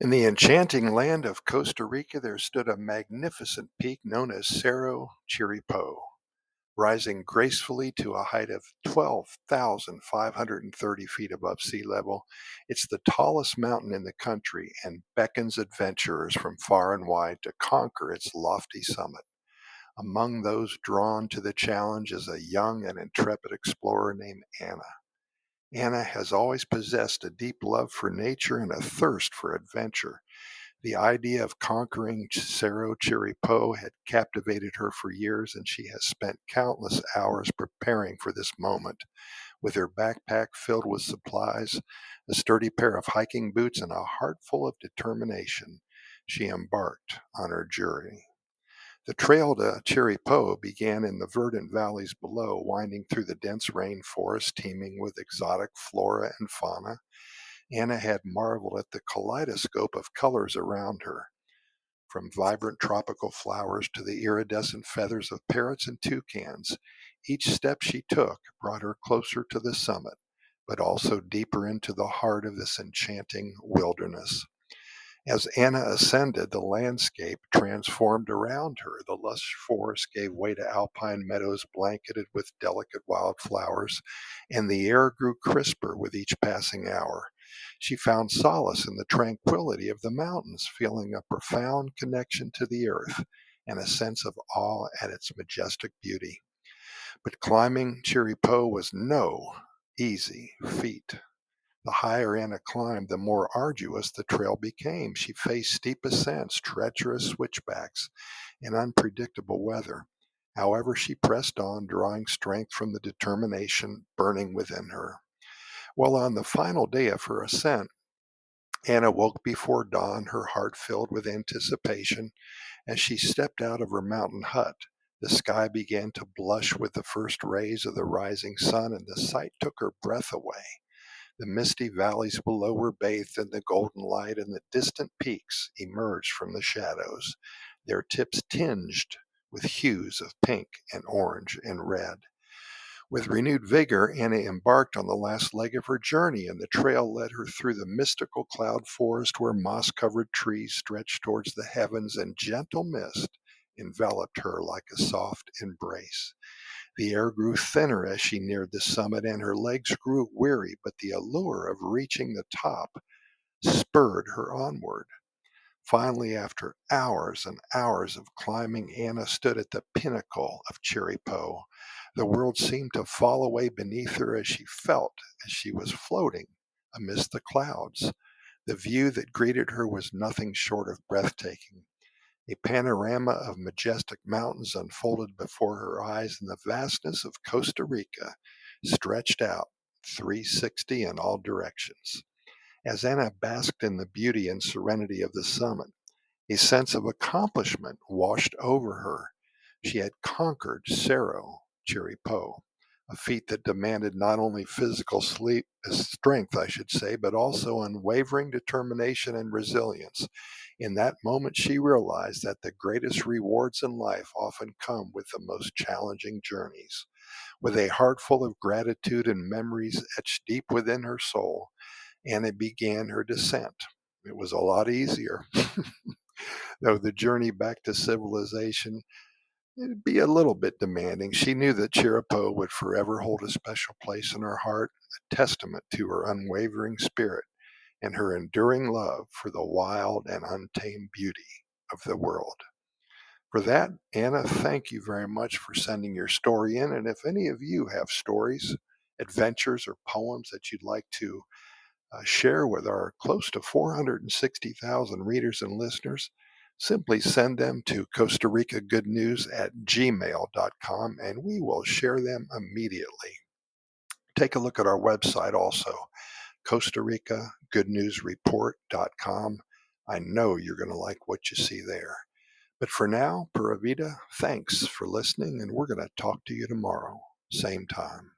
In the enchanting land of Costa Rica, there stood a magnificent peak known as Cerro Chirripó, Rising gracefully to a height of 12,530 feet above sea level, it's the tallest mountain in the country and beckons adventurers from far and wide to conquer its lofty summit. Among those drawn to the challenge is a young and intrepid explorer named Ana. Ana has always possessed a deep love for nature and a thirst for adventure. The idea of conquering Cerro Chirripó had captivated her for years, and she has spent countless hours preparing for this moment. With her backpack filled with supplies, a sturdy pair of hiking boots, and a heart full of determination, she embarked on her journey. The trail to Chirripó began in the verdant valleys below, winding through the dense rainforest teeming with exotic flora and fauna. Ana had marveled at the kaleidoscope of colors around her, from vibrant tropical flowers to the iridescent feathers of parrots and toucans. Each step she took brought her closer to the summit, but also deeper into the heart of this enchanting wilderness. As Ana ascended, the landscape transformed around her. The lush forest gave way to alpine meadows blanketed with delicate wildflowers, and the air grew crisper with each passing hour. She found solace in the tranquility of the mountains, feeling a profound connection to the earth and a sense of awe at its majestic beauty. But climbing Chirripó was no easy feat. The higher Ana climbed, the more arduous the trail became. She faced steep ascents, treacherous switchbacks, and unpredictable weather. However, she pressed on, drawing strength from the determination burning within her. Well, on the final day of her ascent, Ana woke before dawn, her heart filled with anticipation. As she stepped out of her mountain hut, the sky began to blush with the first rays of the rising sun, and the sight took her breath away. The misty valleys below were bathed in the golden light, and the distant peaks emerged from the shadows, their tips tinged with hues of pink and orange and red. With renewed vigor, Ana embarked on the last leg of her journey, and the trail led her through the mystical cloud forest where moss covered trees stretched towards the heavens and gentle mist enveloped her like a soft embrace. The air grew thinner as she neared the summit, and her legs grew weary, but the allure of reaching the top spurred her onward. Finally, after hours and hours of climbing, Ana stood at the pinnacle of Chirripó. The world seemed to fall away beneath her as she felt as she was floating amidst the clouds. The view that greeted her was nothing short of breathtaking. A panorama of majestic mountains unfolded before her eyes, and the vastness of Costa Rica stretched out 360 in all directions. As Ana basked in the beauty and serenity of the summit, a sense of accomplishment washed over her. She had conquered Cerro Chirripó, a feat that demanded not only physical sleep, uh, strength, I should say, but also unwavering determination and resilience. In that moment, she realized that the greatest rewards in life often come with the most challenging journeys. With a heart full of gratitude and memories etched deep within her soul, Ana began her descent. It was a lot easier. Though the journey back to civilization it'd be a little bit demanding. She knew that Chirripó would forever hold a special place in her heart, a testament to her unwavering spirit and her enduring love for the wild and untamed beauty of the world. For that, Ana, thank you very much for sending your story in. And if any of you have stories, adventures, or poems that you'd like to uh, share with our close to 460,000 readers and listeners, simply send them to Costa Rica Good News at gmail.com and we will share them immediately. Take a look at our website also, Costa Rica Good News Report.com. I know you're going to like what you see there. But for now, Pura Vida, thanks for listening, and we're going to talk to you tomorrow, same time.